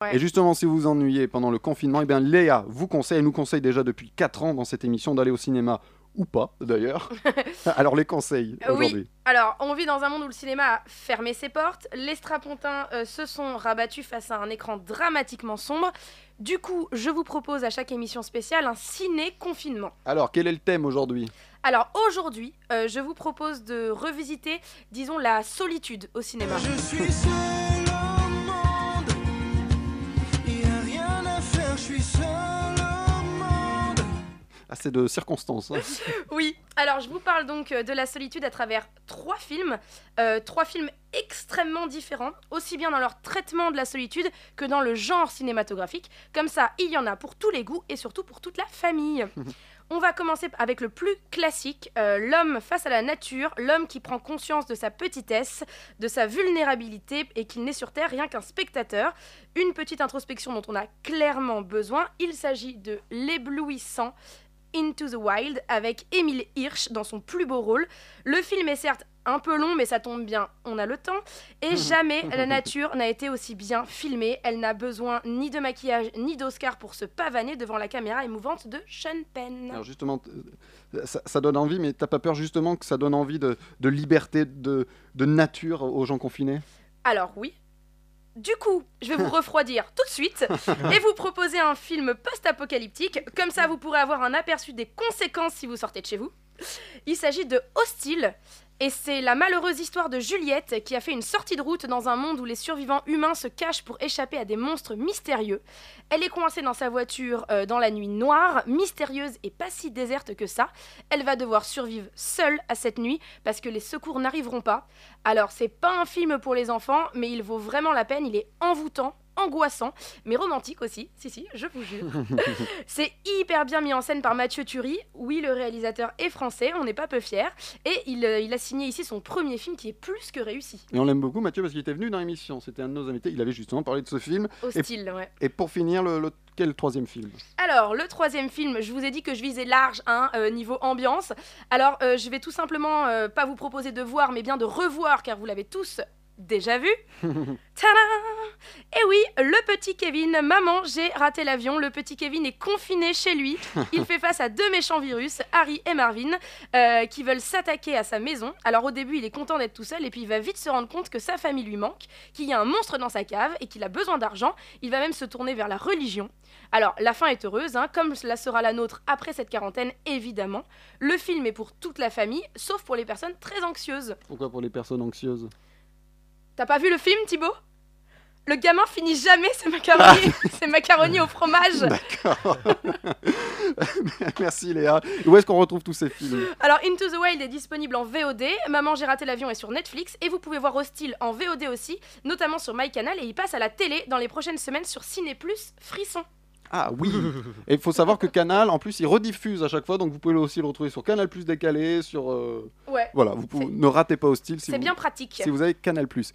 Ouais. Et justement, si vous vous ennuyez pendant le confinement, eh bien Léa vous conseille, elle nous conseille déjà depuis 4 ans dans cette émission d'aller au cinéma ou pas d'ailleurs. Alors les conseils Euh, oui. aujourd'hui. Alors, on vit dans un monde où le cinéma a fermé ses portes, les strapontins euh, se sont rabattus face à un écran dramatiquement sombre. Du coup, je vous propose à chaque émission spéciale un ciné-confinement. Alors quel est le thème aujourd'hui? Alors aujourd'hui, euh, je vous propose de revisiter, disons, la solitude au cinéma. Je suis seul Assez de circonstances. hein. Oui, alors je vous parle donc euh, de la solitude à travers trois films, euh, trois films extrêmement différents, aussi bien dans leur traitement de la solitude que dans le genre cinématographique. Comme ça, il y en a pour tous les goûts et surtout pour toute la famille. On va commencer avec le plus classique, euh, l'homme face à la nature, l'homme qui prend conscience de sa petitesse, de sa vulnérabilité et qu'il n'est sur Terre rien qu'un spectateur. Une petite introspection dont on a clairement besoin. Il s'agit de l'éblouissant Into the Wild avec Émile Hirsch dans son plus beau rôle. Le film est certes un peu long, mais ça tombe bien, on a le temps. Et jamais la nature n'a été aussi bien filmée. Elle n'a besoin ni de maquillage ni d'Oscar pour se pavaner devant la caméra émouvante de Sean Penn. Alors justement, euh, ça, ça donne envie, mais t'as pas peur justement que ça donne envie de, de liberté, de, de nature aux gens confinés? Alors oui. Du coup, je vais vous refroidir tout de suite et vous proposer un film post-apocalyptique. Comme ça, vous pourrez avoir un aperçu des conséquences si vous sortez de chez vous. Il s'agit de Hostile. Et c'est la malheureuse histoire de Juliette qui a fait une sortie de route dans un monde où les survivants humains se cachent pour échapper à des monstres mystérieux. Elle est coincée dans sa voiture euh, dans la nuit noire, mystérieuse et pas si déserte que ça. Elle va devoir survivre seule à cette nuit parce que les secours n'arriveront pas. Alors, c'est pas un film pour les enfants, mais il vaut vraiment la peine. Il est envoûtant, angoissant, mais romantique aussi. Si, si, je vous jure. c'est hyper bien mis en scène par Mathieu Turi. Oui, le réalisateur est français, on n'est pas peu fiers. Et il, euh, il a signé ici son premier film qui est plus que réussi. Et on l'aime beaucoup, Mathieu, parce qu'il était venu dans l'émission. C'était un de nos invités. Il avait justement parlé de ce film. Hostile, ouais. Et pour finir, le, le- quel troisième film? Alors, le troisième film, je vous ai dit que je visais large, hein, euh, niveau ambiance. Alors, euh, je vais tout simplement euh, pas vous proposer de voir, mais bien de revoir, car vous l'avez tous déjà vu. Tadam Et oui, le petit Kevin, maman, j'ai raté l'avion. Le petit Kevin est confiné chez lui. Il fait face à deux méchants virus, Harry et Marvin, euh, qui veulent s'attaquer à sa maison. Alors au début, il est content d'être tout seul, et puis il va vite se rendre compte que sa famille lui manque, qu'il y a un monstre dans sa cave et qu'il a besoin d'argent. Il va même se tourner vers la religion. Alors, la fin est heureuse, hein, comme cela sera la nôtre après cette quarantaine, évidemment. Le film est pour toute la famille, sauf pour les personnes très anxieuses. Pourquoi pour les personnes anxieuses? T'as pas vu le film, Thibaut? Le gamin finit jamais ses macaronis, ses macaronis au fromage. D'accord. Merci Léa. Où est-ce qu'on retrouve tous ces films? Alors, Into the Wild est disponible en VOD, Maman, j'ai raté l'avion est sur Netflix, et vous pouvez voir Hostile en VOD aussi, notamment sur MyCanal, et il passe à la télé dans les prochaines semaines sur Ciné Plus Frisson. Ah oui Et il faut savoir que Canal, en plus, il rediffuse à chaque fois, donc vous pouvez aussi le retrouver sur Canal Plus décalé, sur... euh, Ouais, Voilà, vous pouvez- ne ratez pas Hostile si, c'est vous, bien pratique. si vous avez Canal Plus.